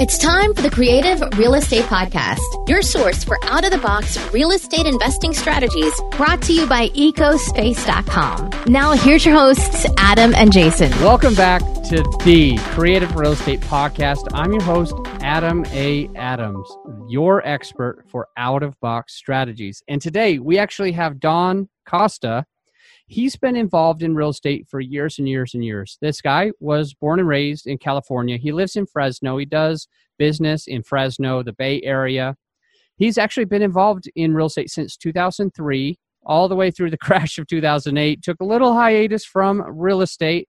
It's time for the Creative Real Estate Podcast, your source for out of the box real estate investing strategies brought to you by ecospace.com. Now, here's your hosts, Adam and Jason. Welcome back to the Creative Real Estate Podcast. I'm your host, Adam A. Adams, your expert for out of box strategies. And today we actually have Don Costa he's been involved in real estate for years and years and years. This guy was born and raised in California. He lives in Fresno. He does business in Fresno, the Bay Area. He's actually been involved in real estate since 2003, all the way through the crash of 2008. Took a little hiatus from real estate.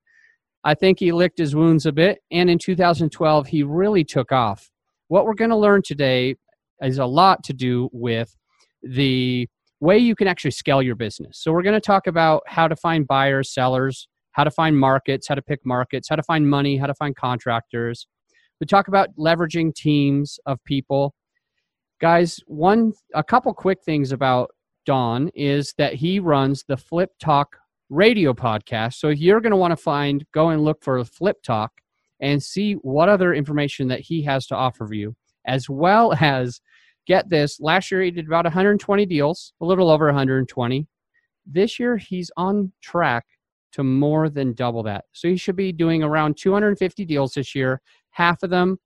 I think he licked his wounds a bit. And in 2012, he really took off. What we're going to learn today is a lot to do with the way you can actually scale your business. So we're going to talk about how to find buyers, sellers, how to find markets, how to pick markets, how to find money, how to find contractors. We talk about leveraging teams of people. Guys, one a couple quick things about Don is that he runs the Flip Talk radio podcast. So you're going to want to find, go and look for Flip Talk and see what other information that he has to offer you, as well as get this last year he did about 120 deals a little over 120 this year he's on track to more than double that. So he should be doing around 250 deals this year half of them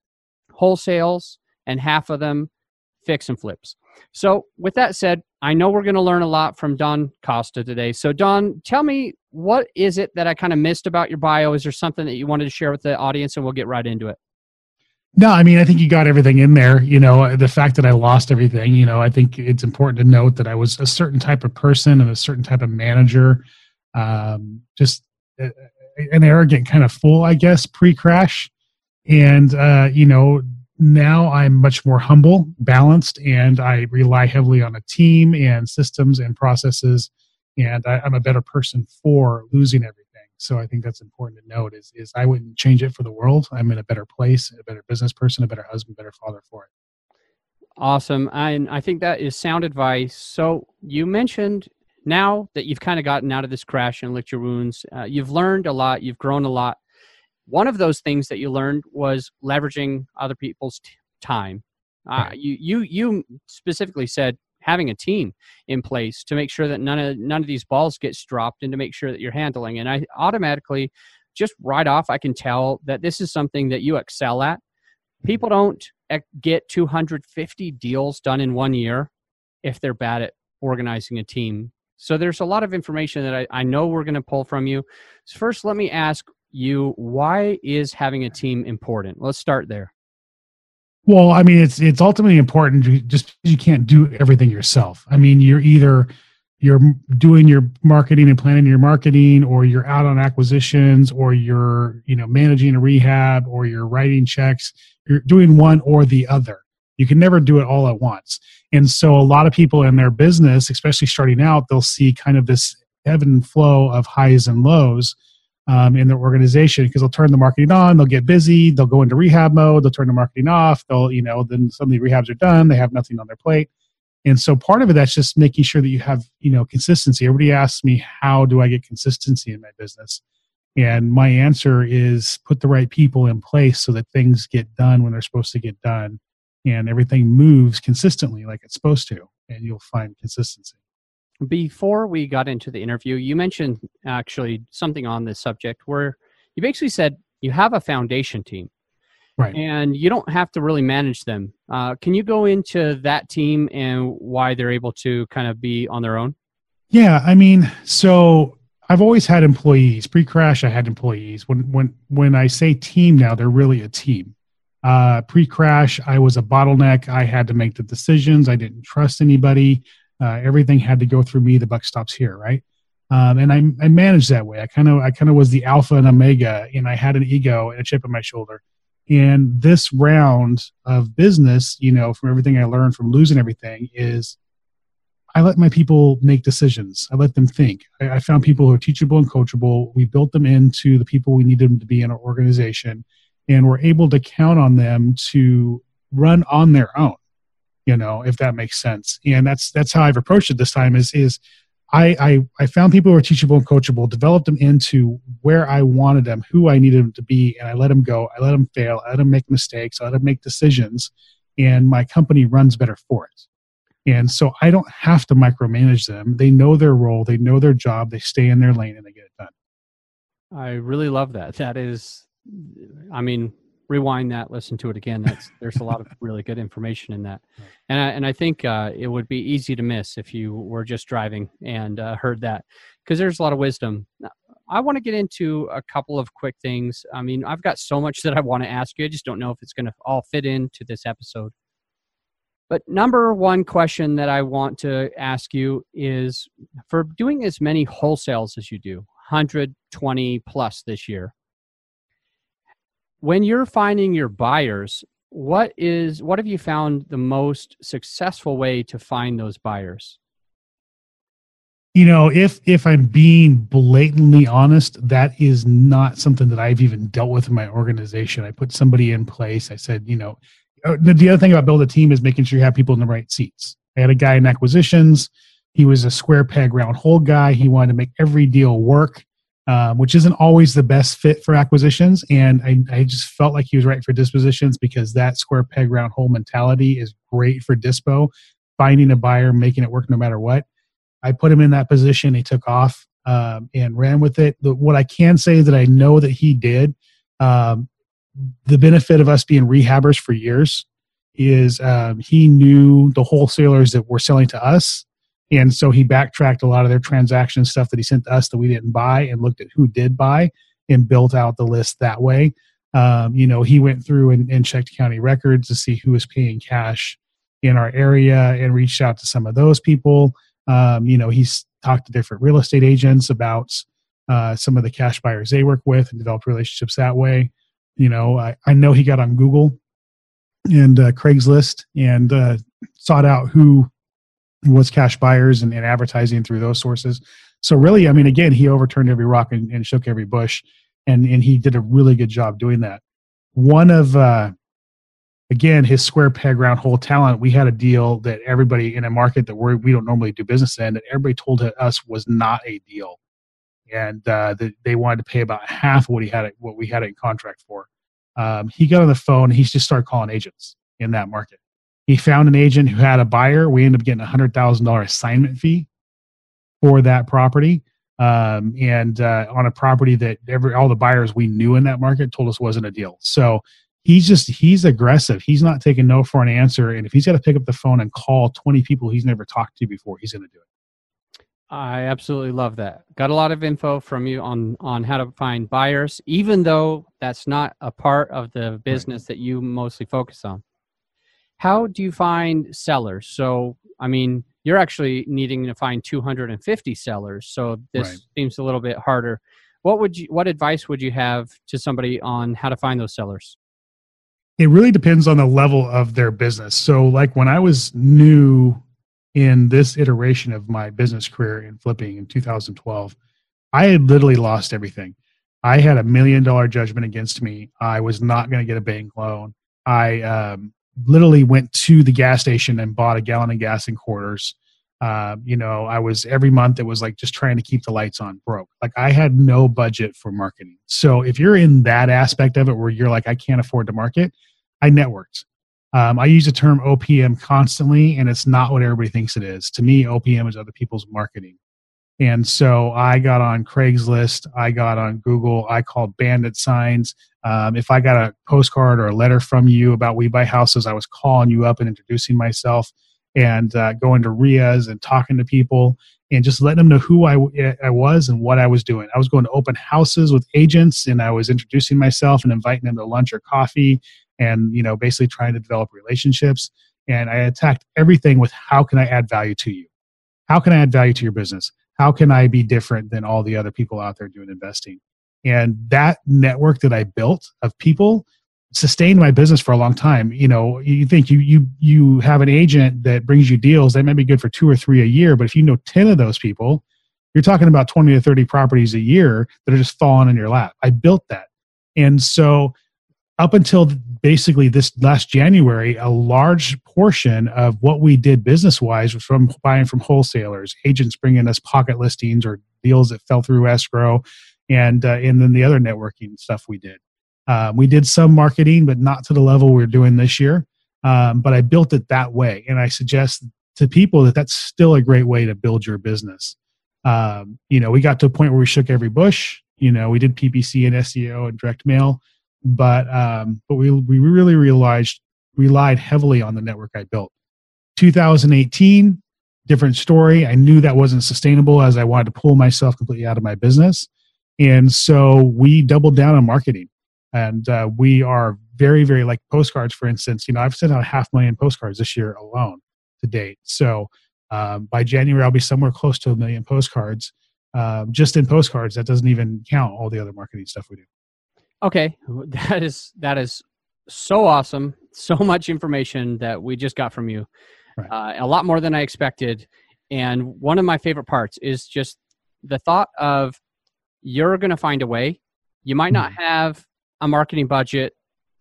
wholesales and half of them fix and flips. So with that said i know we're going to learn a lot from don costa today. So don tell me what is it that i kind of missed about your bio? Is there something that you wanted to share with the audience and we'll get right into it no, I mean, I think you got everything in there. You know, the fact that I lost everything, you know, I think it's important to note that I was a certain type of person and a certain type of manager, um, just uh, an arrogant kind of fool, I guess, pre crash. And, uh, you know, now I'm much more humble, balanced, and I rely heavily on a team and systems and processes. And I, I'm a better person for losing everything. So I think that's important to note is, is I wouldn't change it for the world. I'm in a better place, a better business person, a better husband, better father for it. Awesome. And I think that is sound advice. So you mentioned now that you've kind of gotten out of this crash and licked your wounds, uh, you've learned a lot, you've grown a lot. One of those things that you learned was leveraging other people's t- time. Uh, right. you, you, you specifically said having a team in place to make sure that none of none of these balls gets dropped and to make sure that you're handling. And i automatically just right off i can tell that this is something that you excel at. People don't eh, get 250 deals done in one year if they're bad at organizing a team. So there's a lot of information that i, I know we're going to pull from you. So first let me ask you why is having a team important? Let's start there well, I mean, it's it's ultimately important just because you can't do everything yourself. I mean, you're either you're doing your marketing and planning your marketing, or you're out on acquisitions, or you're you know managing a rehab, or you're writing checks. You're doing one or the other. You can never do it all at once. And so, a lot of people in their business, especially starting out, they'll see kind of this ebb and flow of highs and lows um, in their organization because they'll turn the marketing on, they'll get busy, they'll go into rehab mode, they'll turn the marketing off, they'll, you know, then suddenly rehabs are done, they have nothing on their plate. And so part of it that's just making sure that you have, you know, consistency. Everybody asks me, how do I get consistency in my business? And my answer is put the right people in place so that things get done when they're supposed to get done and everything moves consistently like it's supposed to. And you'll find consistency. Before we got into the interview, you mentioned actually something on this subject where you basically said you have a foundation team. Right. And you don't have to really manage them. Uh, can you go into that team and why they're able to kind of be on their own? Yeah, I mean, so I've always had employees. Pre-crash, I had employees. When when when I say team now, they're really a team. Uh, pre-crash, I was a bottleneck. I had to make the decisions. I didn't trust anybody. Uh, everything had to go through me. The buck stops here, right? Um, and I, I managed that way. I kind of I kind of was the alpha and omega, and I had an ego and a chip on my shoulder. And this round of business, you know, from everything I learned from losing everything, is I let my people make decisions. I let them think. I, I found people who are teachable and coachable. We built them into the people we needed them to be in our organization, and we're able to count on them to run on their own you know if that makes sense and that's that's how i've approached it this time is is I, I, I found people who were teachable and coachable, developed them into where I wanted them, who I needed them to be, and I let them go. I let them fail. I let them make mistakes. I let them make decisions, and my company runs better for it. And so I don't have to micromanage them. They know their role, they know their job, they stay in their lane, and they get it done. I really love that. That is, I mean, rewind that, listen to it again. That's there's a lot of really good information in that, and I, and I think uh, it would be easy to miss if you were just driving and uh, heard that because there's a lot of wisdom. I want to get into a couple of quick things. I mean, I've got so much that I want to ask you. I just don't know if it's going to all fit into this episode. But number one question that I want to ask you is for doing as many wholesales as you do, 120 plus this year. When you're finding your buyers, what is what have you found the most successful way to find those buyers? You know, if if I'm being blatantly honest, that is not something that I've even dealt with in my organization. I put somebody in place. I said, you know, uh, the, the other thing about build a team is making sure you have people in the right seats. I had a guy in acquisitions. He was a square peg round hole guy. He wanted to make every deal work, um, which isn't always the best fit for acquisitions. And I, I just felt like he was right for dispositions because that square peg round hole mentality is great for dispo, finding a buyer, making it work no matter what. I put him in that position. He took off um, and ran with it. What I can say that I know that he did um, the benefit of us being rehabbers for years is um, he knew the wholesalers that were selling to us and so he backtracked a lot of their transaction stuff that he sent to us that we didn't buy and looked at who did buy and built out the list that way. Um, you know he went through and, and checked county records to see who was paying cash in our area and reached out to some of those people. Um, you know he's talked to different real estate agents about uh, some of the cash buyers they work with and developed relationships that way. You know, I, I know he got on Google and uh, Craigslist and uh, sought out who was cash buyers and, and, advertising through those sources. So really, I mean, again, he overturned every rock and, and, shook every bush, and and he did a really good job doing that. One of uh, again his square peg round hole talent. We had a deal that everybody in a market that we're, we don't normally do business in that everybody told us was not a deal and uh, the, they wanted to pay about half what he had what we had in contract for. Um, he got on the phone. He just started calling agents in that market. He found an agent who had a buyer. We ended up getting a hundred thousand dollar assignment fee for that property, um, and uh, on a property that every all the buyers we knew in that market told us wasn't a deal. So he's just he's aggressive. He's not taking no for an answer. And if he's got to pick up the phone and call twenty people he's never talked to before, he's going to do it. I absolutely love that. Got a lot of info from you on on how to find buyers, even though that's not a part of the business right. that you mostly focus on. How do you find sellers? So, I mean, you're actually needing to find 250 sellers, so this right. seems a little bit harder. What would you what advice would you have to somebody on how to find those sellers? It really depends on the level of their business. So, like when I was new in this iteration of my business career in flipping in 2012, I had literally lost everything. I had a million dollar judgment against me. I was not going to get a bank loan. I um, literally went to the gas station and bought a gallon of gas in quarters. Uh, you know, I was every month, it was like just trying to keep the lights on broke. Like I had no budget for marketing. So if you're in that aspect of it where you're like, I can't afford to market, I networked. Um, I use the term OPM constantly, and it's not what everybody thinks it is. To me, OPM is other people's marketing. And so I got on Craigslist, I got on Google, I called bandit signs. Um, if I got a postcard or a letter from you about We Buy Houses, I was calling you up and introducing myself and uh, going to REIAs and talking to people and just letting them know who I, I was and what I was doing. I was going to open houses with agents and I was introducing myself and inviting them to lunch or coffee and you know basically trying to develop relationships and i attacked everything with how can i add value to you how can i add value to your business how can i be different than all the other people out there doing investing? And that network that i built of people sustained my business for a long time. You know you think you you you have an agent that brings you deals that might be good for two or three a year but if you know 10 of those people you're talking about 20 to 30 properties a year that are just falling in your lap. I built that. And so up until basically this last January, a large portion of what we did business wise was from buying from wholesalers, agents bringing us pocket listings or deals that fell through escrow, and uh, and then the other networking stuff we did. Um, we did some marketing, but not to the level we're doing this year. Um, but I built it that way, and I suggest to people that that's still a great way to build your business. Um, you know, we got to a point where we shook every bush. You know, we did PPC and SEO and direct mail, but um, but we we really realized relied heavily on the network I built. 2018, different story. I knew that wasn't sustainable as I wanted to pull myself completely out of my business, and so we doubled down on marketing, and uh, we are very very like postcards. For instance, you know, I've sent out half million postcards this year alone to date. So um, by January, I'll be somewhere close to a million postcards. Um, just in postcards, that doesn't even count all the other marketing stuff we do. Okay, that is that is so awesome. So much information that we just got from you. Right. Uh, a lot more than I expected. And one of my favorite parts is just the thought of you're going to find a way. You might not mm-hmm. have a marketing budget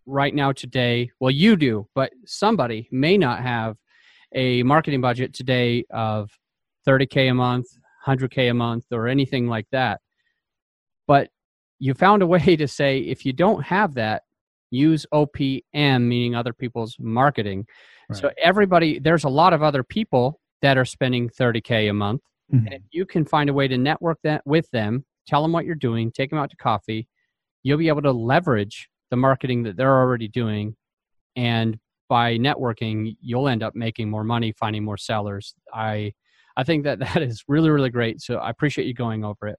right now today. Well, you do, but somebody may not have a marketing budget today of 30K a month, 100K a month, or anything like that. But you found a way to say if you don't have that, use OPM, meaning other people's marketing. Right. So everybody, there's a lot of other people that are spending 30K a month. Mm-hmm. And if you can find a way to network that with them, tell them what you're doing, take them out to coffee, you'll be able to leverage the marketing that they're already doing and by networking, you'll end up making more money, finding more sellers. I I think that that is really really great. So I appreciate you going over it.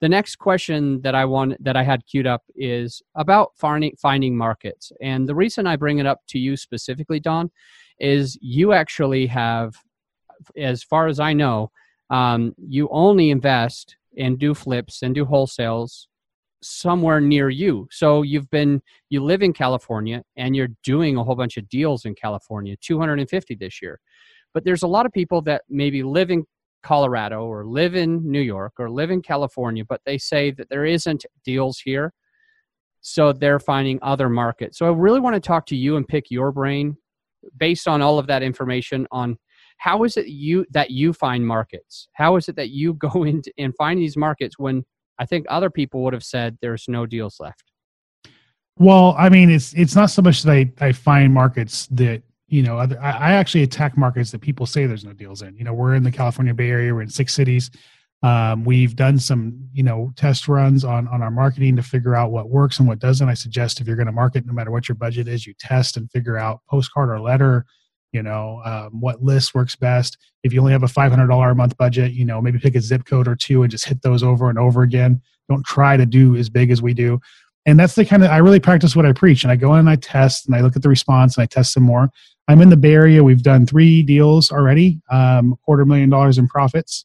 The next question that I want that I had queued up is about finding markets. And the reason I bring it up to you specifically, Don, is you actually have, as far as I know, um, you only invest and do flips and do wholesales somewhere near you. So you've been you live in California and you're doing a whole bunch of deals in California, 250 this year. But there's a lot of people that maybe live in Colorado or live in New York or live in California, but they say that there isn't deals here. So they're finding other markets. So I really want to talk to you and pick your brain based on all of that information on how is it you that you find markets? How is it that you go into and find these markets when I think other people would have said there's no deals left. Well, I mean, it's it's not so much that I, I find markets that you know other, I, I actually attack markets that people say there's no deals in. You know, we're in the California Bay Area. We're in six cities. Um, we've done some you know test runs on on our marketing to figure out what works and what doesn't. I suggest if you're going to market, no matter what your budget is, you test and figure out postcard or letter you know um, what list works best if you only have a $500 a month budget you know maybe pick a zip code or two and just hit those over and over again don't try to do as big as we do and that's the kind of i really practice what i preach and i go in and i test and i look at the response and i test some more i'm in the bay area we've done three deals already um, quarter million dollars in profits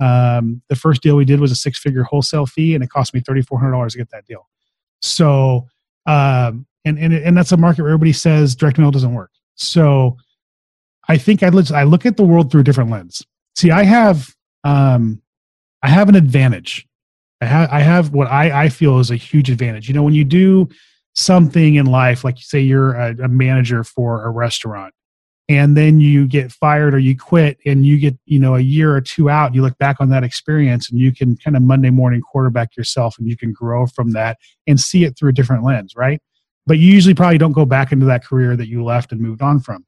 um, the first deal we did was a six figure wholesale fee and it cost me $3400 to get that deal so um, and, and, and that's a market where everybody says direct mail doesn't work so I think I look, I look at the world through a different lens. See, I have um, I have an advantage. I have I have what I, I feel is a huge advantage. You know, when you do something in life, like say you're a, a manager for a restaurant, and then you get fired or you quit, and you get you know a year or two out, you look back on that experience, and you can kind of Monday morning quarterback yourself, and you can grow from that and see it through a different lens, right? But you usually probably don't go back into that career that you left and moved on from.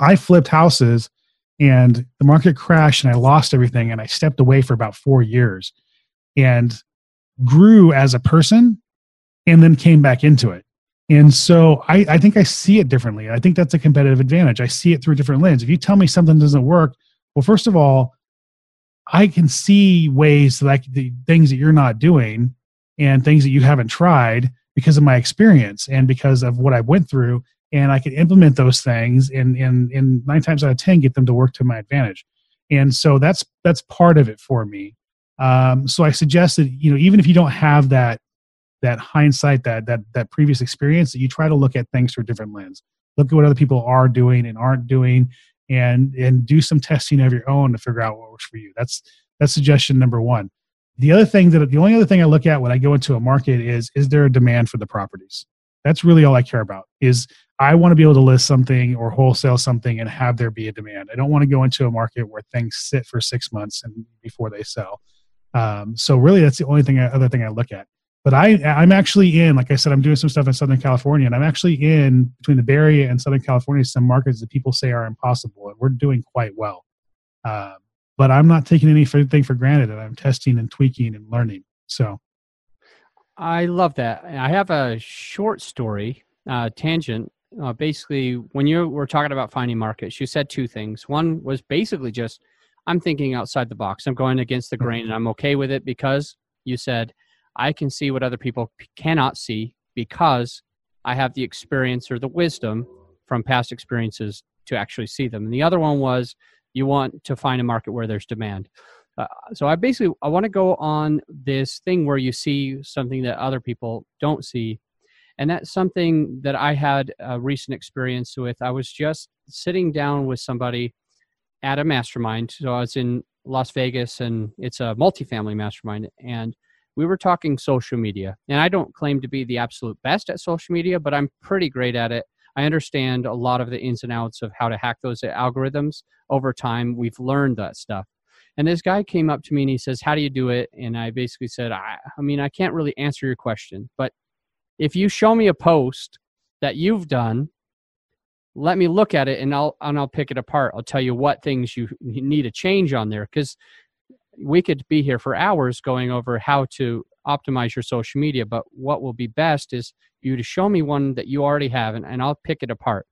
I flipped houses and the market crashed and I lost everything and I stepped away for about four years and grew as a person and then came back into it. And so I, I think I see it differently. I think that's a competitive advantage. I see it through a different lens. If you tell me something doesn't work, well, first of all, I can see ways like the things that you're not doing and things that you haven't tried because of my experience and because of what I went through and I can implement those things and and and nine times out of ten get them to work to my advantage. And so that's that's part of it for me. Um, so I suggest that you know even if you don't have that that hindsight that that that previous experience, that you try to look at things through a different lens. Look at what other people are doing and aren't doing, and and do some testing of your own to figure out what works for you. That's that's suggestion number one. The other thing that the only other thing I look at when I go into a market is is there a demand for the properties? That's really all I care about is I want to be able to list something or wholesale something and have there be a demand. I don't want to go into a market where things sit for six months and before they sell. Um, so really, that's the only thing, other thing I look at. But I, I'm actually in, like I said, I'm doing some stuff in Southern California, and I'm actually in between the Bay Area and Southern California, some markets that people say are impossible, and we're doing quite well. Um, but I'm not taking anything for granted, and I'm testing and tweaking and learning. So, I love that. I have a short story uh, tangent. Uh, basically, when you were talking about finding markets, you said two things. One was basically just, I'm thinking outside the box. I'm going against the mm-hmm. grain, and I'm okay with it because you said I can see what other people cannot see because I have the experience or the wisdom from past experiences to actually see them. And the other one was you want to find a market where there's demand. Uh, so I basically I want to go on this thing where you see something that other people don't see, and that's something that I had a recent experience with. I was just sitting down with somebody at a mastermind. So I was in Las Vegas, and it's a multifamily mastermind, and we were talking social media. And I don't claim to be the absolute best at social media, but I'm pretty great at it. I understand a lot of the ins and outs of how to hack those algorithms over time. We've learned that stuff. And this guy came up to me and he says, How do you do it? And I basically said, I, I mean, I can't really answer your question, but if you show me a post that you've done, let me look at it and I'll and I'll pick it apart. I'll tell you what things you need to change on there because we could be here for hours going over how to optimize your social media. But what will be best is you to show me one that you already have and, and I'll pick it apart.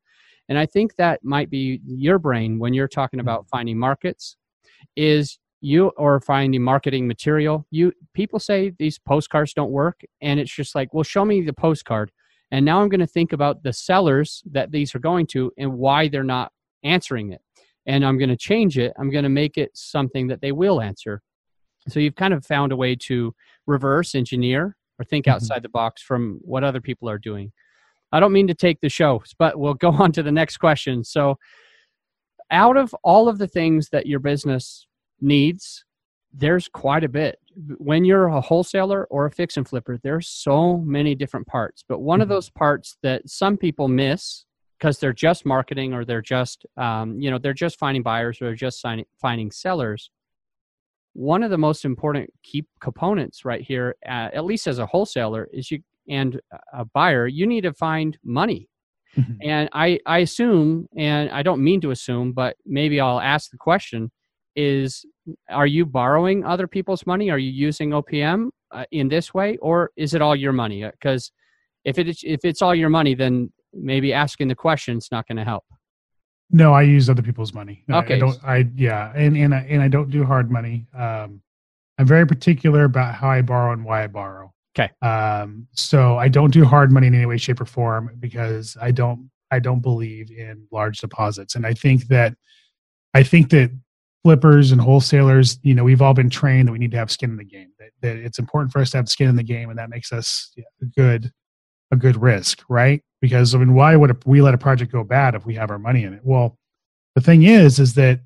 And I think that might be your brain when you're talking about mm-hmm. finding markets is you or finding marketing material you people say these postcards don't work and it's just like well show me the postcard and now i'm going to think about the sellers that these are going to and why they're not answering it. And i'm going to change it. I'm going to make it something that they will answer. So you've kind of found a way to reverse engineer or think mm-hmm. outside the box from what other people are doing. I don't mean to take the show but we'll go on to the next question. So out of all of the things that your business needs, there's quite a bit. When you're a wholesaler or a fix and flipper, there's so many different parts. But one mm-hmm. of those parts that some people miss because they're just marketing or they're just, um, you know, they're just finding buyers or they're just signing, finding sellers. One of the most important key components right here, uh, at least as a wholesaler, is you and a buyer, you need to find money Mm-hmm. And I, I assume, and I don't mean to assume, but maybe I'll ask the question is are you borrowing other people's money? Are you using OPM uh, in this way, or is it all your money? Because uh, if it's if it's all your money, then maybe asking the question is not going to help. No, I use other people's money. Okay. I, I don't. I yeah, and and I, and I don't do hard money. Um, I'm very particular about how I borrow and why I borrow. Okay. Um, so I don't do hard money in any way, shape, or form because I don't I don't believe in large deposits. And I think that I think that flippers and wholesalers, you know, we've all been trained that we need to have skin in the game. That, that it's important for us to have skin in the game, and that makes us a good a good risk, right? Because I mean, why would we let a project go bad if we have our money in it? Well, the thing is, is that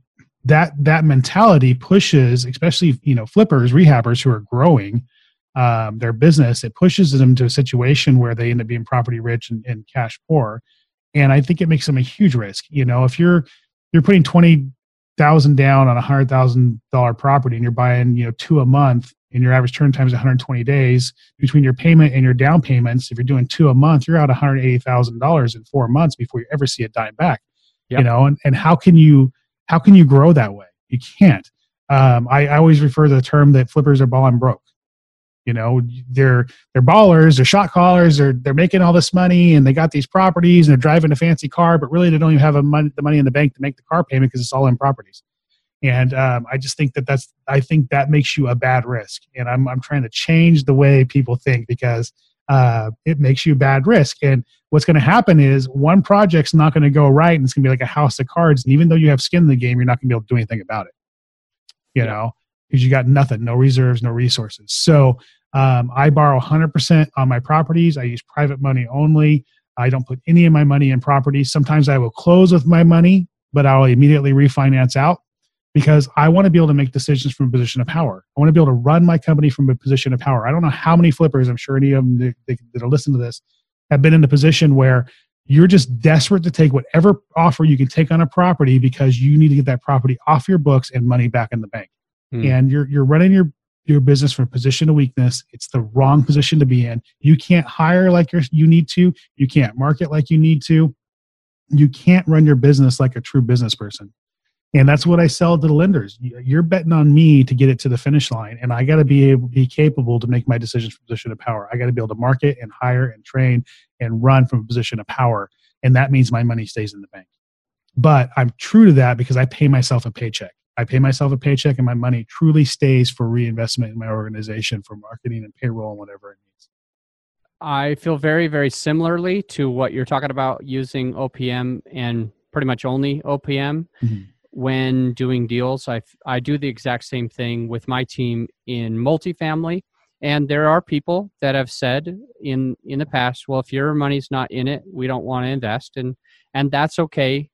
that that mentality pushes, especially you know, flippers, rehabbers who are growing um, their business, it pushes them to a situation where they end up being property rich and, and cash poor. And I think it makes them a huge risk. You know, if you're you're putting twenty thousand down on a hundred thousand dollar property and you're buying you know two a month and your average turn time is 120 days between your payment and your down payments if you're doing two a month you're out $180000 in four months before you ever see a dime back yep. you know and, and how can you how can you grow that way? You can't. Um, I, I always refer to the term that flippers are ball and broke you know they're they're ballers they're shot callers they're they're making all this money and they got these properties and they're driving a fancy car but really they don't even have a money, the money in the bank to make the car payment because it's all in properties. And um, i just think that that's i think that makes you a bad risk. And i'm, I'm trying to change the way people think because uh, it makes you a bad risk. And what's going to happen is one project's not going to go right and it's going to be like a house of cards. And even though you have skin in the game you're not going to be able to do anything about it. You yeah. know because you got nothing, no reserves, no resources. So um, I borrow 100% on my properties. I use private money only. I don't put any of my money in properties. Sometimes I will close with my money, but I'll immediately refinance out because I want to be able to make decisions from a position of power. I want to be able to run my company from a position of power. I don't know how many flippers, I'm sure any of them that, that, that listen to this have been in a position where you're just desperate to take whatever offer you can take on a property because you need to get that property off your books and money back in the bank. Hmm. And you're you're running your your business from a position of weakness. It's the wrong position to be in. You can't hire like you're, you need to. You can't market like you need to. You can't run your business like a true business person. And that's what I sell to the lenders. You're betting on me to get it to the finish line, and I got to be able, be capable to make my decisions from a position of power. I got to be able to market and hire and train and run from a position of power, and that means my money stays in the bank. But I'm true to that because I pay myself a paycheck. I pay myself a paycheck, and my money truly stays for reinvestment in my organization, for marketing and payroll and whatever it needs. I feel very, very similarly to what you're talking about using OPM and pretty much only OPM Mhm. when doing deals. I, I do the exact same thing with my team in multifamily. And there are people that have said in in the past, well, if your money's not in it, we don't want to invest, and and that's okay.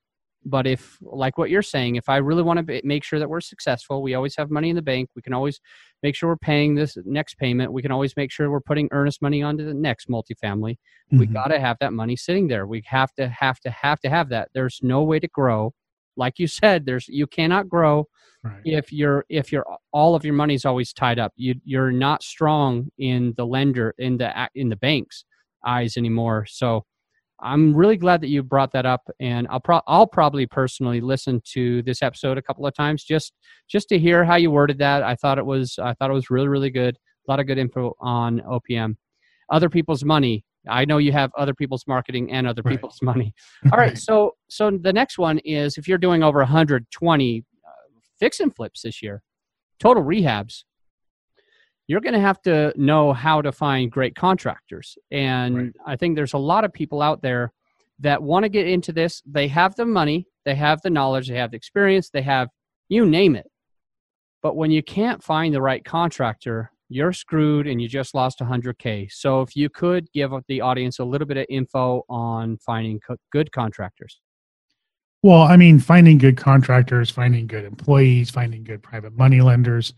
But if, like what you're saying, if I really want to make sure that we're successful, we always have money in the bank. We can always make sure we're paying this next payment. We can always make sure we're putting earnest money onto the next multifamily. We Mhm. got to have that money sitting there. We have to have to have to have that. There's no way to grow. Like you said, there's you cannot grow Right. if you're if you're all of your money's always tied up. You you're not strong in the lender in the in the bank's eyes anymore. So I'm really glad that you brought that up, and I'll pro- I'll probably personally listen to this episode a couple of times just just to hear how you worded that. I thought it was I thought it was really really good. A lot of good info on OPM. Other people's money. I know you have other people's marketing and other Right. people's money. All right, so so the next one is if you're doing over 120 uh, fix and flips this year, total rehabs, you're going to have to know how to find great contractors. And Right. I think there's a lot of people out there that want to get into this. They have the money, they have the knowledge, they have the experience, they have you name it. But when you can't find the right contractor, you're screwed and you just lost 100K. So if you could give the audience a little bit of info on finding co- good contractors. Well, I mean, finding good contractors, finding good employees, finding good private money lenders,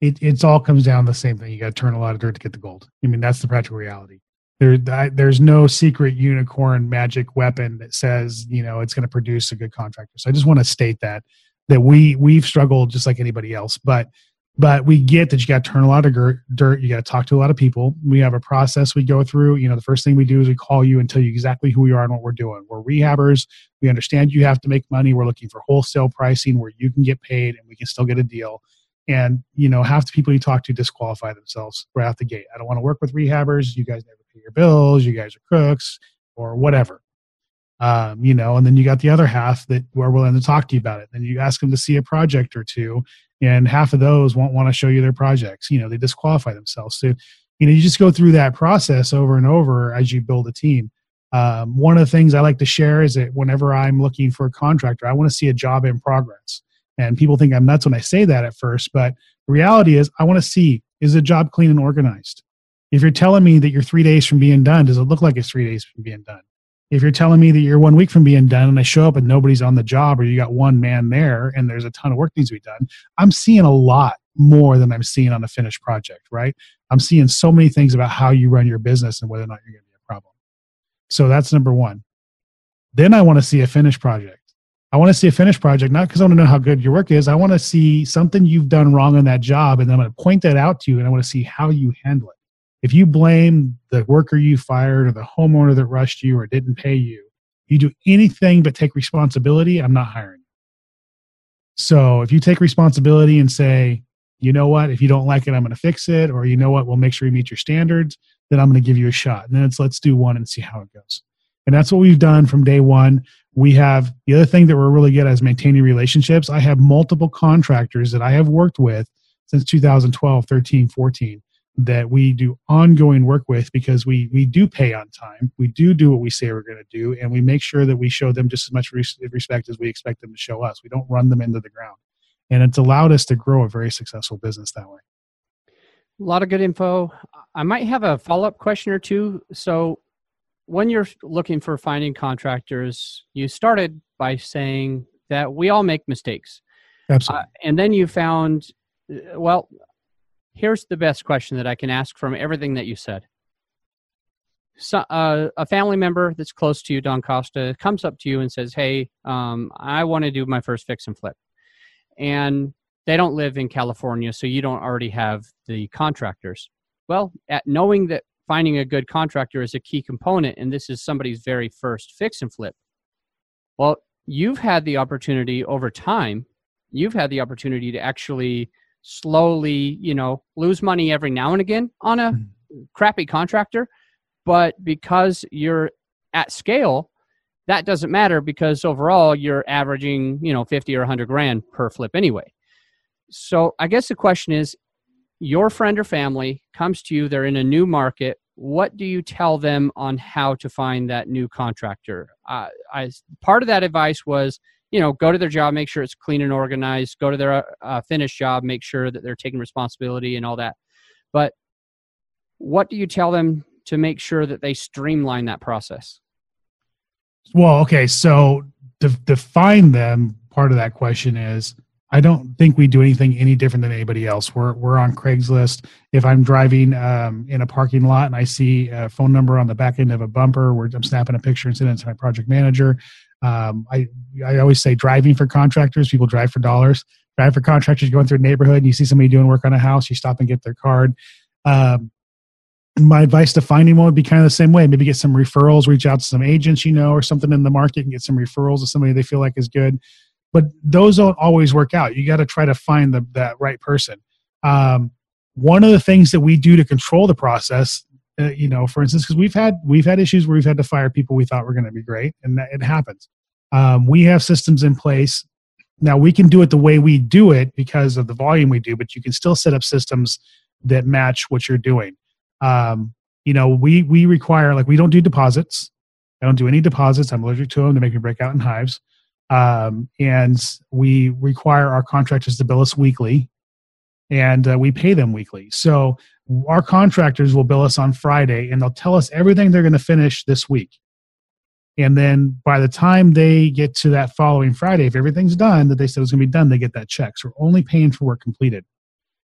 it it's all comes down to the same thing. You got to turn a lot of dirt to get the gold. I mean, that's the practical reality. There, I, there's no secret unicorn magic weapon that says you know it's going to produce a good contractor. So I just want to state that that we we've struggled just like anybody else, but but we get that you got to turn a lot of dirt. dirt you got to talk to a lot of people. We have a process we go through. You know, the first thing we do is we call you and tell you exactly who we are and what we're doing. We're rehabbers. We understand you have to make money. We're looking for wholesale pricing where you can get paid and we can still get a deal. And you know, half the people you talk to disqualify themselves right out the gate. I don't want to work with rehabbers. You guys never pay your bills. You guys are crooks or whatever. Um, you know, and then you got the other half that are willing to talk to you about it. Then you ask them to see a project or two, and half of those won't want to show you their projects. You know, they disqualify themselves. So, you know, you just go through that process over and over as you build a team. Um, one of the things I like to share is that whenever I'm looking for a contractor, I want to see a job in progress. And people think I'm nuts when I say that at first, but the reality is I want to see is the job clean and organized. If you're telling me that you're three days from being done, does it look like it's three days from being done? If you're telling me that you're one week from being done and I show up and nobody's on the job or you got one man there and there's a ton of work needs to be done, I'm seeing a lot more than I'm seeing on a finished project, right? I'm seeing so many things about how you run your business and whether or not you're going to be a problem. So that's number one. Then I want to see a finished project. I want to see a finished project, not because I want to know how good your work is. I want to see something you've done wrong on that job, and I'm going to point that out to you, and I want to see how you handle it. If you blame the worker you fired or the homeowner that rushed you or didn't pay you, you do anything but take responsibility, I'm not hiring you. So if you take responsibility and say, you know what, if you don't like it, I'm going to fix it, or you know what, we'll make sure you meet your standards, then I'm going to give you a shot. And then it's let's do one and see how it goes. And that's what we've done from day one. We have the other thing that we're really good at is maintaining relationships. I have multiple contractors that I have worked with since 2012, 13, 14 that we do ongoing work with because we we do pay on time. We do do what we say we're going to do, and we make sure that we show them just as much res- respect as we expect them to show us. We don't run them into the ground, and it's allowed us to grow a very successful business that way. A lot of good info. I might have a follow up question or two. So, when you're looking for finding contractors, you started by saying that we all make mistakes. Absolutely. Uh, and then you found, uh, well, here's the best question that I can ask from everything that you said. so, uh, a family member that's close to you, Don Costa, comes up to you and says, "Hey, um, I want to do my first fix and flip," and they don't live in California, so you don't already have the contractors. Well, at knowing that finding a good contractor is a key component, and this is somebody's very first fix and flip. Well, you've had the opportunity over time. You've had the opportunity to actually slowly, you know, lose money every now and again on a mm-hmm. crappy contractor but because you're at scale, that doesn't matter because overall you're averaging, you know, 50 or 100 grand per flip anyway. So I guess the question is your friend or family comes to you, they're in a new market. What do you tell them on how to find that new contractor? Uh, I, part of that advice was, you know, go to their job, make sure it's clean and organized, go to their uh, finished job, make sure that they're taking responsibility and all that. But what do you tell them to make sure that they streamline that process? Well, okay, so define them, part of that question is I don't think we do anything any different than anybody else. We're we're on Craigslist. If I'm driving um, in a parking lot and I see a phone number on the back end of a bumper, where I'm snapping a picture and sending it to my project manager. Um, I I always say driving for contractors. People drive for dollars. Drive for contractors. Going through a neighborhood and you see somebody doing work on a house, you stop and get their card. Um, my advice to finding one would be kind of the same way. Maybe get some referrals, reach out to some agents you know or something in the market and get some referrals of somebody they feel like is good. But those don't always work out. You got to try to find the, that right person. Um, one of the things that we do to control the process, uh, you know, for instance, because we've had we've had issues where we've had to fire people we thought were going to be great, and that, it happens. Um, we have systems in place. Now we can do it the way we do it because of the volume we do, but you can still set up systems that match what you're doing um, you know, we we require like we don't do deposits. I don't do any deposits. I'm allergic to them. They make me break out in hives. Um, and we require our contractors to bill us weekly, and uh, we pay them weekly. So our contractors will bill us on Friday, and they'll tell us everything they're going to finish this week. And then by the time they get to that following Friday, if everything's done that they said was going to be done, they get that check. So we're only paying for work completed.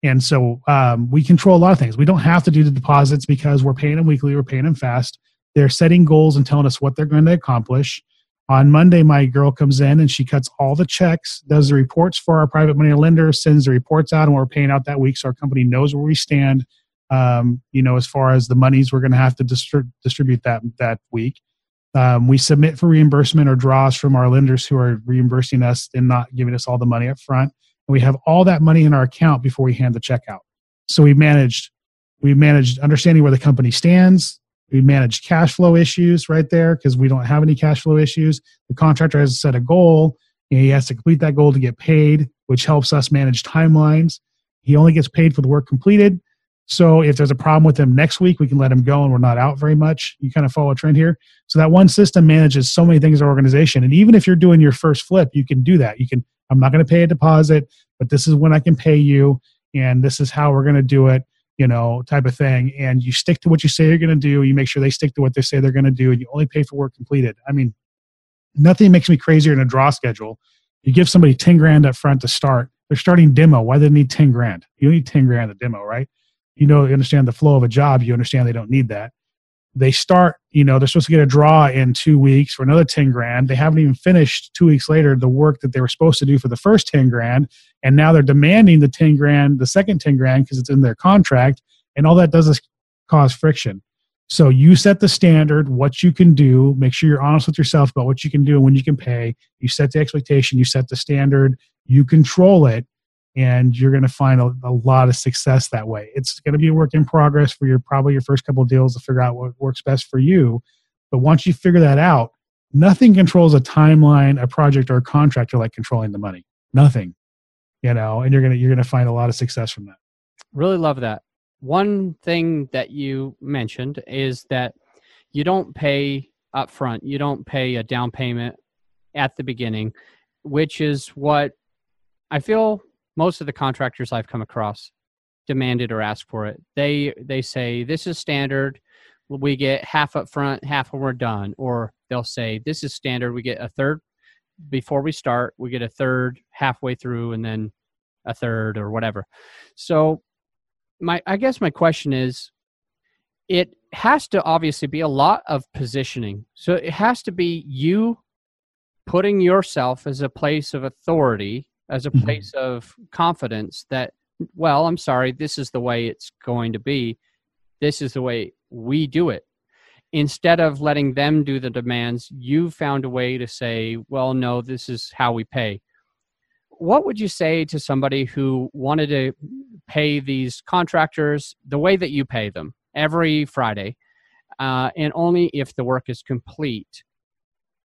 And so um, we control a lot of things. We don't have to do the deposits because we're paying them weekly, we're paying them fast. They're setting goals and telling us what they're going to accomplish. On Monday, my girl comes in and she cuts all the checks, does the reports for our private money lender, sends the reports out, and we're paying out that week so our company knows where we stand. Um, you know, as far as the monies we're going to have to distri- distribute that that week. Um, we submit for reimbursement or draws from our lenders who are reimbursing us and not giving us all the money up front and we have all that money in our account before we hand the check out. So we managed we managed understanding where the company stands. We manage cash flow issues right there because we don't have any cash flow issues. The contractor has set a goal and he has to complete that goal to get paid, which helps us manage timelines. He only gets paid for the work completed. So if there's a problem with him next week, we can let him go and we're not out very much. You kind of follow a trend here. So that one system manages so many things in our organization. And even if you're doing your first flip, you can do that. You can I'm not going to pay a deposit, but this is when I can pay you, and this is how we're going to do it, you know, type of thing. And you stick to what you say you're going to do. You make sure they stick to what they say they're going to do, and you only pay for work completed. I mean, nothing makes me crazier than a draw schedule. You give somebody 10 grand up front to start. They're starting demo. Why do they need 10 grand? You need 10 grand a demo, right? You know, you understand the flow of a job. You understand they don't need that they start you know they're supposed to get a draw in two weeks for another 10 grand. They haven't even finished two weeks later the work that they were supposed to do for the first 10 grand and now they're demanding the 10 grand the second 10 grand because it's in their contract and all that does is cause friction. So you set the standard what you can do make sure you're honest with yourself about what you can do and when you can pay. You set the expectation you set the standard you control it and you're going to find a, a, lot of success that way. It's going to be a work in progress for your probably your first couple deals to figure out what works best for you. But once you figure that out, nothing controls a timeline, a project, or a contractor like controlling the money. Nothing, you know. And you're gonna you're gonna find a lot of success from that. Really love that. One thing that you mentioned is that you don't pay up front. You don't pay a down payment at the beginning, which is what I feel most of the contractors I've come across demanded or asked for it. They they say this is standard. We get half up front, half when we're done, or they'll say this is standard. We get a third before we start. We get a third halfway through, and then a third or whatever. So my I guess my question is, it has to obviously be a lot of positioning. So it has to be you putting yourself as a place of authority, as a Mhm. place of confidence that, well, I'm sorry, this is the way it's going to be. This is the way we do it. Instead of letting them do the demands, you found a way to say, well, no, this is how we pay. What would you say to somebody who wanted to pay these contractors the way that you pay them every Friday, uh, and only if the work is complete?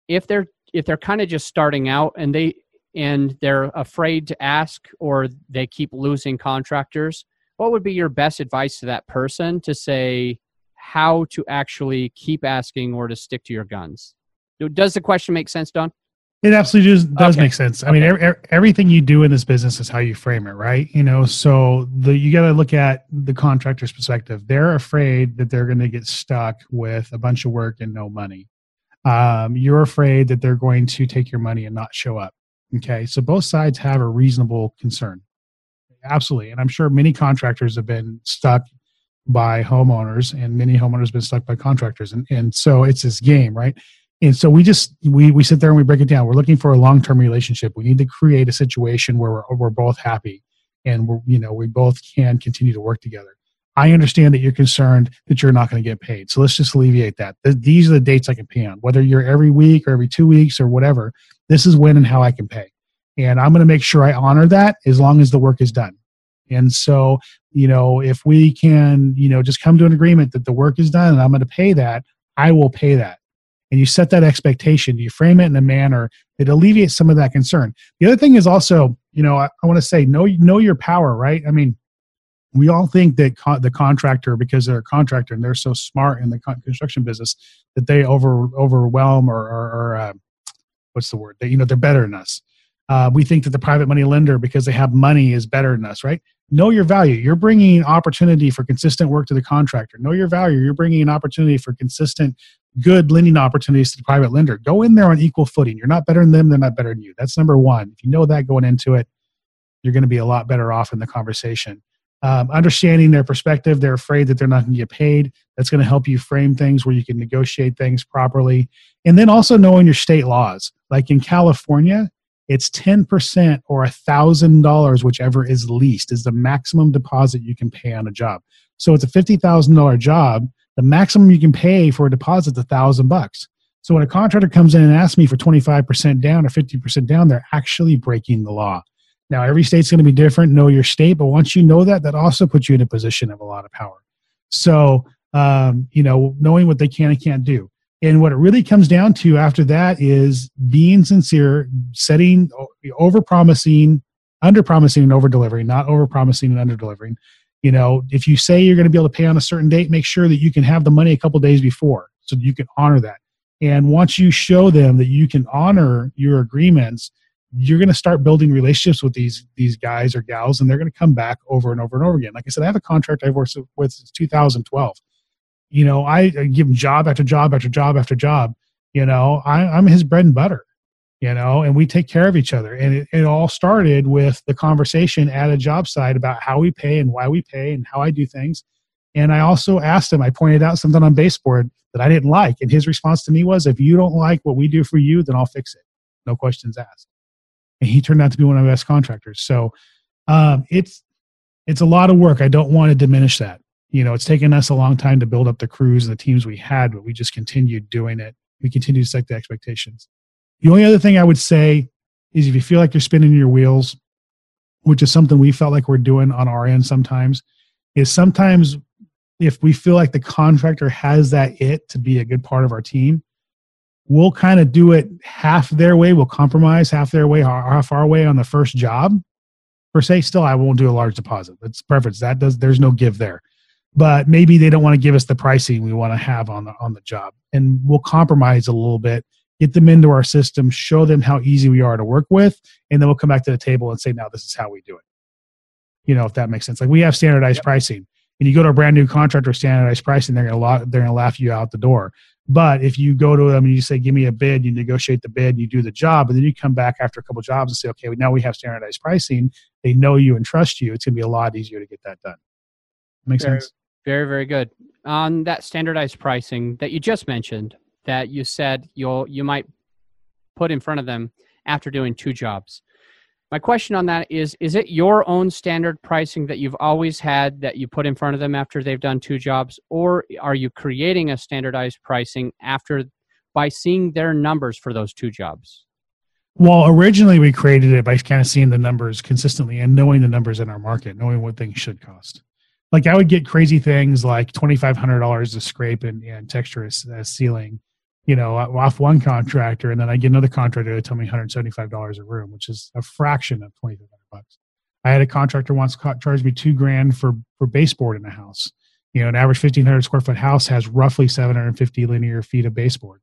If they're if they're kind of just starting out and they and they're afraid to ask or they keep losing contractors, what would be your best advice to that person to say how to actually keep asking or to stick to your guns? Does the question make sense, Don? It absolutely does, does Okay. make sense. I mean, Okay. ev- ev- everything you do in this business is how you frame it, right? You know, so the you got to look at the contractor's perspective. They're afraid that they're going to get stuck with a bunch of work and no money. Um, you're afraid that they're going to take your money and not show up. Okay, so both sides have a reasonable concern. Absolutely, and I'm sure many contractors have been stuck by homeowners, and many homeowners have been stuck by contractors, and and so it's this game, right? and so we just we we sit there and we break it down. We're looking for a long-term relationship. We need to create a situation where we're, we're both happy and we're you know we both can continue to work together. I understand that you're concerned that you're not going to get paid so let's just alleviate that. These are the dates i can pay on whether you're every week or every two weeks or whatever this is when and how i can pay. And i'm going to make sure i honor that as long as the work is done. And so you know if we can you know just come to an agreement that the work is done and i'm going to pay that i will pay that. And you set that expectation you frame it in a manner that alleviates some of that concern. The other thing is also you know i, I want to say know know your power right? I mean we all think that con- the contractor because they're a contractor and they're so smart in the con- construction business that they over overwhelm or, or, or uh, what's the word that you know they're better than us uh, we think that the private money lender because they have money is better than us right know your value you're bringing opportunity for consistent work to the contractor know your value you're bringing an opportunity for consistent good lending opportunities to the private lender. Go in there on equal footing. You're not better than them, they're not better than you. That's number one. If you know that going into it, you're going to be a lot better off in the conversation. Um, understanding their perspective, they're afraid that they're not going to get paid. That's going to help you frame things where you can negotiate things properly. And then also knowing your state laws. Like in California, it's 10% or $1,000, whichever is least, is the maximum deposit you can pay on a job. So it's a $50,000 job the maximum you can pay for a deposit is a thousand bucks. So when a contractor comes in and asks me for 25% down or 50% down, they're actually breaking the law. Now, every state's going to be different. Know your state, but once you know that, that also puts you in a position of a lot of power. So, um, you know, knowing what they can and can't do. And what it really comes down to after that is being sincere, setting, over promising, under promising, and over delivering, not over promising and under delivering you know if you say you're going to be able to pay on a certain date make sure that you can have the money a couple days before so you can honor that and once you show them that you can honor your agreements you're going to start building relationships with these these guys or gals and they're going to come back over and over and over again like i said i have a contract i've worked with since 2012 you know i, I give him job after job after job after job you know I, i'm his bread and butter you know, and we take care of each other. And it, it all started with the conversation at a job site about how we pay and why we pay and how I do things. And I also asked him, I pointed out something on baseboard that I didn't like. And his response to me was, if you don't like what we do for you, then I'll fix it. No questions asked. And he turned out to be one of my best contractors. So um, it's, it's a lot of work. I don't want to diminish that. You know, it's taken us a long time to build up the crews and the teams we had, but we just continued doing it. We continue to set the expectations. The only other thing I would say is if you feel like you're spinning your wheels, which is something we felt like we're doing on our end sometimes, is sometimes if we feel like the contractor has that it to be a good part of our team, we'll kind of do it half their way. We'll compromise half their way, half our way on the first job. Per se, still, I won't do a large deposit. That's preference. That does. There's no give there, but maybe they don't want to give us the pricing we want to have on the on the job, and we'll compromise a little bit get them into our system, show them how easy we are to work with, and then we'll come back to the table and say, now this is how we do it. You know, if that makes sense. Like we have standardized yep. pricing, and you go to a brand new contractor standardized pricing, they're gonna they're gonna laugh you out the door. But if you go to them and you say, give me a bid, you negotiate the bid, you do the job, and then you come back after a couple jobs and say, okay, now we have standardized pricing. They know you and trust you. It's gonna be a lot easier to get that done. Make very, sense? Very, very good. on that standardized pricing that you just mentioned that you said you'll you might put in front of them after doing two jobs. My question on that is is it your own standard pricing that you've always had that you put in front of them after they've done two jobs or are you creating a standardized pricing after by seeing their numbers for those two jobs? Well, originally we created it by kind of seeing the numbers consistently and knowing the numbers in our market, knowing what things should cost. Like I would get crazy things like twenty five hundred dollars to scrape and, and texture a, a ceiling, you know, off one contractor, and then I get another contractor to tell me one hundred seventy five dollars a room, which is a fraction of twenty five hundred bucks. I had a contractor once charge me two grand for for baseboard in the house. You know, an average fifteen hundred square foot house has roughly seven hundred fifty linear feet of baseboard.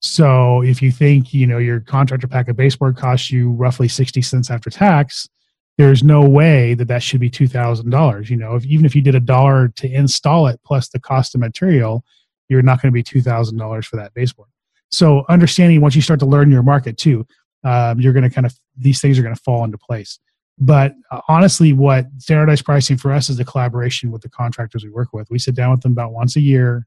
So if you think you know your contractor pack of baseboard costs you roughly sixty cents after tax, there's no way that that should be two thousand dollars. You know, if, even if you did a dollar to install it plus the cost of material, you're not going to be $2,000 for that baseboard. So understanding once you start to learn your market too, um, you're going to kind of, these things are going to fall into place. But uh, honestly, what standardized pricing for us is the collaboration with the contractors we work with. We sit down with them about once a year.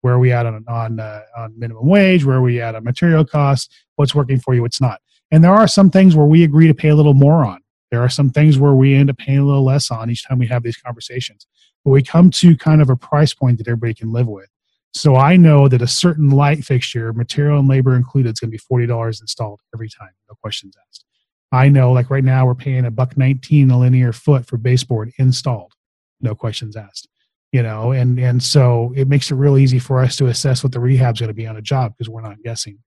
Where are we at on on uh, on minimum wage? Where are we at on material costs? What's working for you? What's not? And there are some things where we agree to pay a little more on. There are some things where we end up paying a little less on each time we have these conversations. But we come to kind of a price point that everybody can live with. So I know that a certain light fixture, material and labor included, is going to be forty dollars installed every time, no questions asked. I know, like right now, we're paying a buck nineteen a linear foot for baseboard installed, no questions asked. You know, and and so it makes it real easy for us to assess what the rehab's going to be on a job because we're not guessing.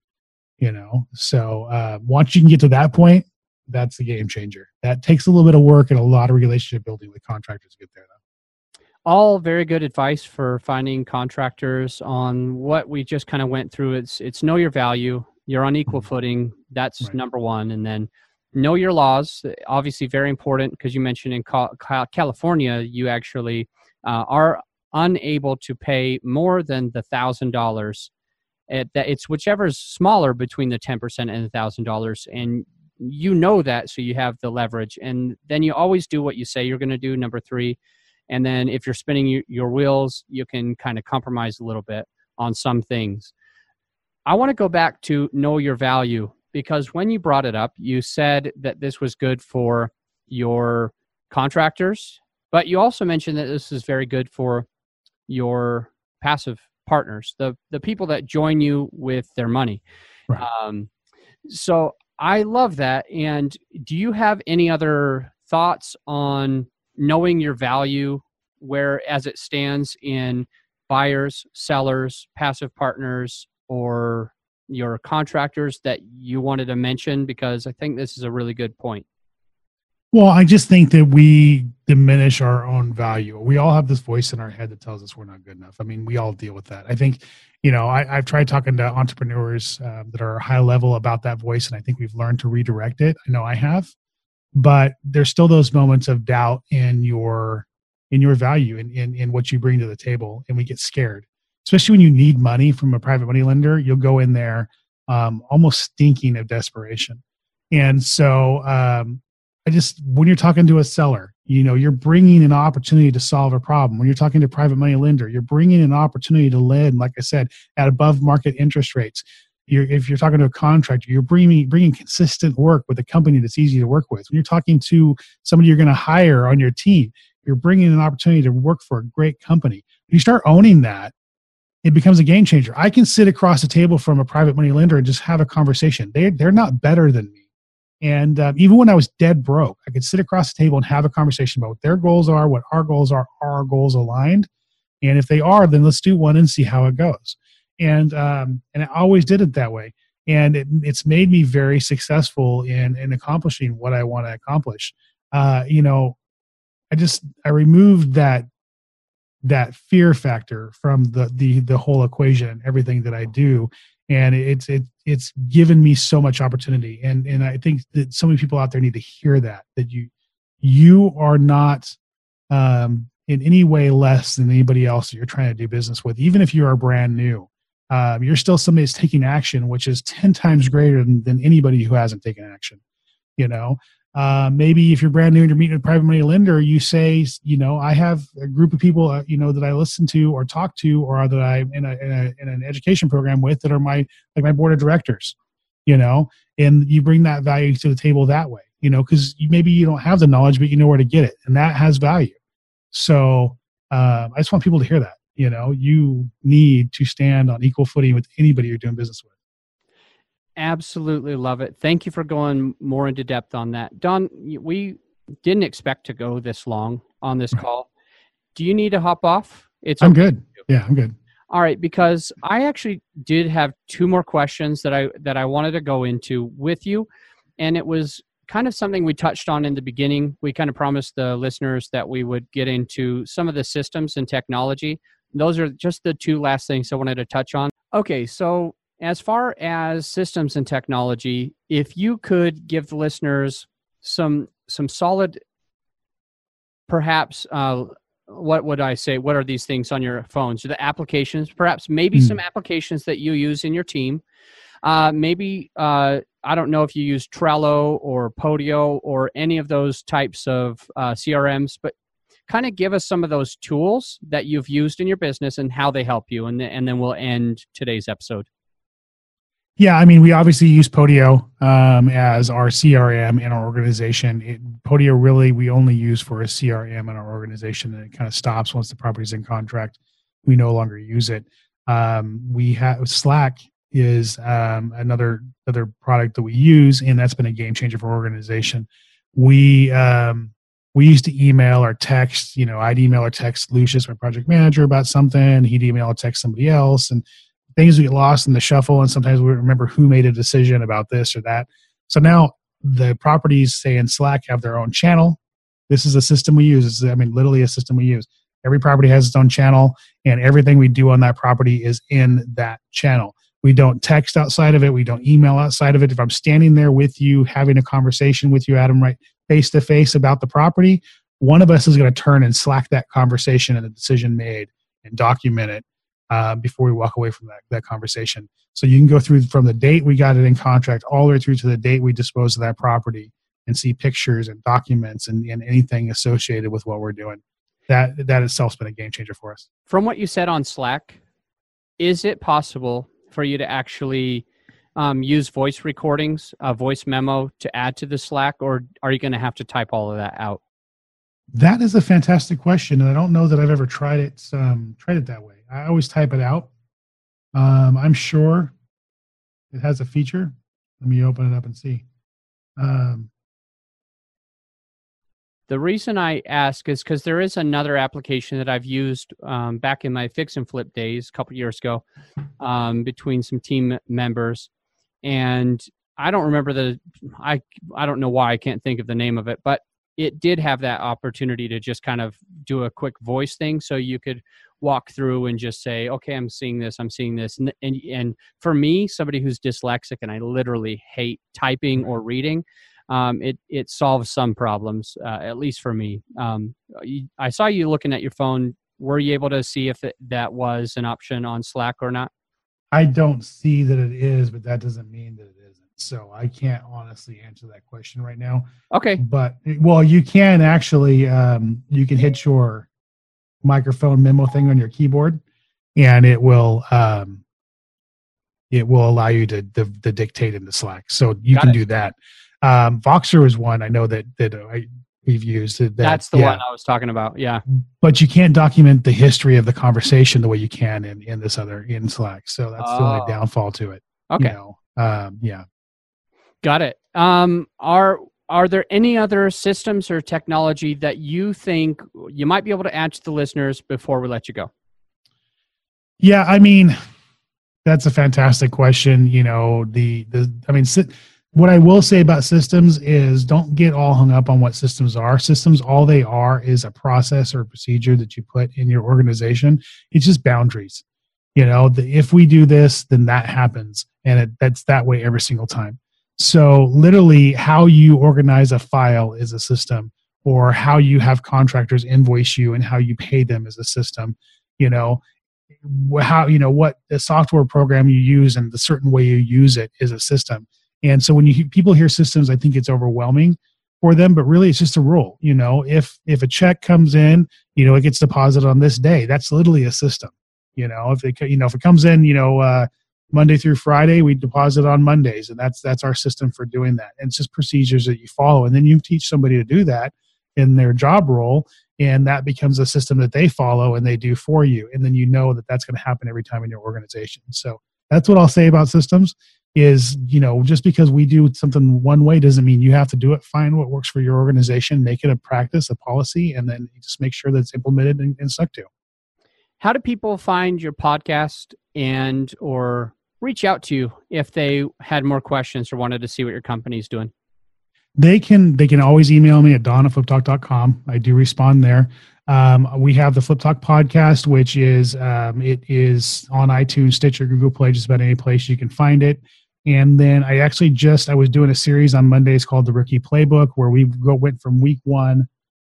You know, so uh, once you can get to that point, that's the game changer. That takes a little bit of work and a lot of relationship building with contractors to get there. Though all very good advice for finding contractors on what we just kind of went through. It's it's know your value. You're on equal mm-hmm. footing. That's right. number one, and then know your laws. Obviously, very important because you mentioned in California, you actually uh, are unable to pay more than the thousand dollars. It's whichever's smaller between the ten percent and the thousand dollars, and you know that, so you have the leverage. And then you always do what you say you're going to do. Number three and then if you're spinning your wheels, you can kind of compromise a little bit on some things. I want to go back to know your value because when you brought it up, you said that this was good for your contractors, but you also mentioned that this is very good for your passive partners, the the people that join you with their money. Right. Um, so I love that. And do you have any other thoughts on knowing your value where as it stands in buyers, sellers, passive partners, or your contractors that you wanted to mention? Because I think this is a really good point. Well, I just think that we diminish our own value. We all have this voice in our head that tells us we're not good enough. I mean, we all deal with that. I think, you know, I, have tried talking to entrepreneurs uh, that are high level about that voice, and I think we've learned to redirect it. I know I have but there's still those moments of doubt in your in your value and in, in what you bring to the table and we get scared. Especially when you need money from a private money lender you'll go in there um, almost stinking of desperation. And so um, i just when you're talking to a seller you know you're bringing an opportunity to solve a problem. When you're talking to a private money lender you're bringing an opportunity to lend like i said at above market interest rates you're, if you're talking to a contractor, you're bringing bringing consistent work with a company that's easy to work with. When you're talking to somebody you're going to hire on your team, you're bringing an opportunity to work for a great company. When you start owning that, it becomes a game changer. I can sit across the table from a private money lender and just have a conversation. They they're not better than me. And um, even when I was dead broke, I could sit across the table and have a conversation about what their goals are, what our goals are, are our goals aligned? And if they are, then let's do one and see how it goes and um, and I always did it that way. And it, it's made me very successful in in accomplishing what I want to accomplish. Uh, you know, I just I removed that that fear factor from the the the whole equation, everything that I do, and it's it it's given me so much opportunity. And and I think that so many people out there need to hear that that you you are not um, in any way less than anybody else that you're trying to do business with, even if you are brand new um, you're still somebody that's taking action, which is 10 times greater than, than anybody who hasn't taken action. You know, Uh, maybe if you're brand new and you're meeting a private money lender, you say, you know, I have a group of people, uh, you know, that I listen to or talk to, or that I'm in, a, in, a, in an education program with that are my like my board of directors, you know, and you bring that value to the table that way, you know, because maybe you don't have the knowledge, but you know where to get it, and that has value. So uh, I just want people to hear that. You know, you need to stand on equal footing with anybody you're doing business with. Absolutely love it. Thank you for going more into depth on that. Don, we didn't expect to go this long on this call. Do you need to hop off? It's I'm okay. good. Yeah, I'm good. All right, because I actually did have two more questions that I that I wanted to go into with you, and it was kind of something we touched on in the beginning. We kind of promised the listeners that we would get into some of the systems and technology. Those are just the two last things I wanted to touch on. Okay, so as far as systems and technology, if you could give the listeners some some solid, perhaps uh, what would I say? What are these things on your phones? The applications, perhaps maybe mm. some applications that you use in your team. Uh, maybe uh, I don't know if you use Trello or Podio or any of those types of uh, CRMs, but kind of give us some of those tools that you've used in your business and how they help you, and, and then we'll end today's episode. Yeah, I mean, we obviously use Podio um, as our CRM in our organization. It, Podio really we only use for a CRM in our organization, and it kind of stops once the property's in contract. We no longer use it. Um, we have Slack is um, another other product that we use, and that's been a game changer for our organization. We um, we used to email or text. You know, I'd email or text Lucius, my project manager, about something. He'd email or text somebody else, and things get lost in the shuffle and sometimes we remember who made a decision about this or that. So now the properties say in slack have their own channel. This is a system we use. I mean literally a system we use. Every property has its own channel and everything we do on that property is in that channel. We don't text outside of it. We don't email outside of it. If i'm standing there with you having a conversation with you adam right face to face about the property one of us is going to turn and slack that conversation and the decision made and document it uh, before we walk away from that, that conversation. So you can go through from the date we got it in contract all the way through to the date we dispose of that property and see pictures and documents and, and anything associated with what we're doing. That that itself's been a game changer for us. From what you said on Slack, is it possible for you to actually um, use voice recordings, a voice memo to add to the Slack, or are you going to have to type all of that out? That is a fantastic question, and I don't know that I've ever tried it um, tried it that way. I always type it out. Um, I'm sure it has a feature. Let me open it up and see. Um, the reason I ask is because there is another application that I've used um, back in my fix and flip days a couple years ago um, between some team members, and I don't remember the I I don't know why I can't think of the name of it, but it did have that opportunity to just kind of do a quick voice thing, so you could walk through and just say, okay, I'm seeing this, I'm seeing this. And, and, and for me, somebody who's dyslexic and I literally hate typing or reading, um, it, it solves some problems, uh, at least for me. Um, I saw you looking at your phone. Were you able to see if it, that was an option on Slack or not? I don't see that it is, but that doesn't mean that it isn't. So I can't honestly answer that question right now. Okay. But well, you can actually um, you can hit your microphone memo thing on your keyboard, and it will um, it will allow you to, the, to dictate the Slack. So you Got can it. do that. Um, Voxer is one I know that that I, we've used. That, That's the yeah. one I was talking about. Yeah, but you can't document the history of the conversation the way you can in in this other in Slack. So that's oh. the only oh. downfall to it. Okay. You know, um, yeah. Got it. Um, are are there any other systems or technology that you think you might be able to add to the listeners before we let you go? Yeah, I mean, that's a fantastic question. You know, the the I mean, what I will say about systems is don't get all hung up on what systems are. Systems, all they are is a process or a procedure that you put in your organization. It's just boundaries. You know, the, if we do this, then that happens, and it, that's that way every single time. So, literally, how you organize a file is a system, or how you have contractors invoice you and how you pay them is a system. You know, how you know what the software program you use and the certain way you use it is a system. And so, when you people hear systems, I think it's overwhelming. for them, but really it's just a rule. You know, if if a check comes in, you know, it gets deposited on this day. That's literally a system. You know, if it you know if it comes in, you know, uh, Monday through Friday, we deposit on Mondays, and that's that's our system for doing that. And it's just procedures that you follow, and then you teach somebody to do that in their job role, and that becomes a system that they follow and they do for you, and then you know that that's going to happen every time in your organization. So that's what I'll say about systems is you know just because we do something one way doesn't mean you have to do it. Find what works for your organization make it a practice a policy and then just make sure that it's implemented and, and stuck to. How do people find your podcast and or reach out to you if they had more questions or wanted to see what your company is doing? They can they can always email me at donafliptalk.com i do respond there um, we have the Flip Talk podcast, which is um, it is on iTunes, Stitcher, Google Play, just about any place you can find it. And then I actually just I was doing a series on Mondays called the Rookie Playbook, where we go went from week one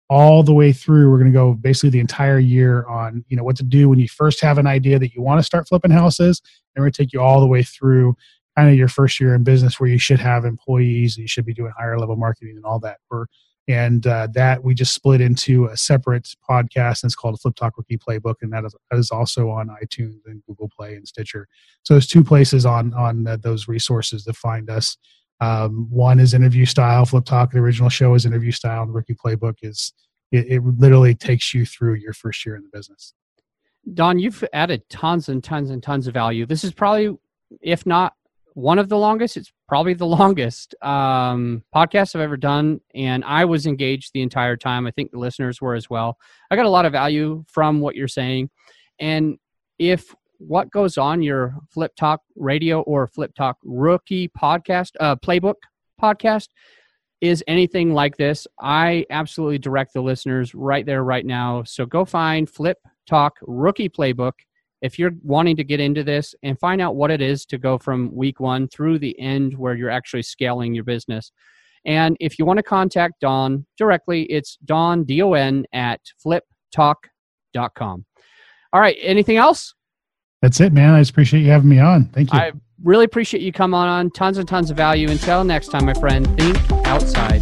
all the way through. We're going to go basically the entire year on you know what to do when you first have an idea that you want to start flipping houses, and we're going to take you all the way through kind of your first year in business where you should have employees, you should be doing higher level marketing and all that. We're and uh, that we just split into a separate podcast and it's called flip talk rookie playbook. And that is, that is also on itunes and google play and stitcher. So there's two places on on uh, those resources to find us. Um, one is interview style. Flip talk the original show is interview style. And rookie playbook is it, it literally takes you through your first year in the business. Don you've added tons and tons and tons of value. This is probably if not one of the longest. It's probably the longest um, podcast I've ever done, and I was engaged the entire time. I think the listeners were as well. I got a lot of value from what you're saying, and if what goes on your Flip Talk Radio or Flip Talk Rookie podcast, uh, Playbook podcast, is anything like this, I absolutely direct the listeners right there, right now. So go find Flip Talk Rookie Playbook if you're wanting to get into this and find out what it is to go from week one through the end where you're actually scaling your business. And if you want to contact Don directly, it's Don, D O N, at fliptalk.com. All right. Anything else? That's it, man. I just appreciate you having me on. Thank you. I really appreciate you coming on. Tons and tons of value. Until next time, my friend, think outside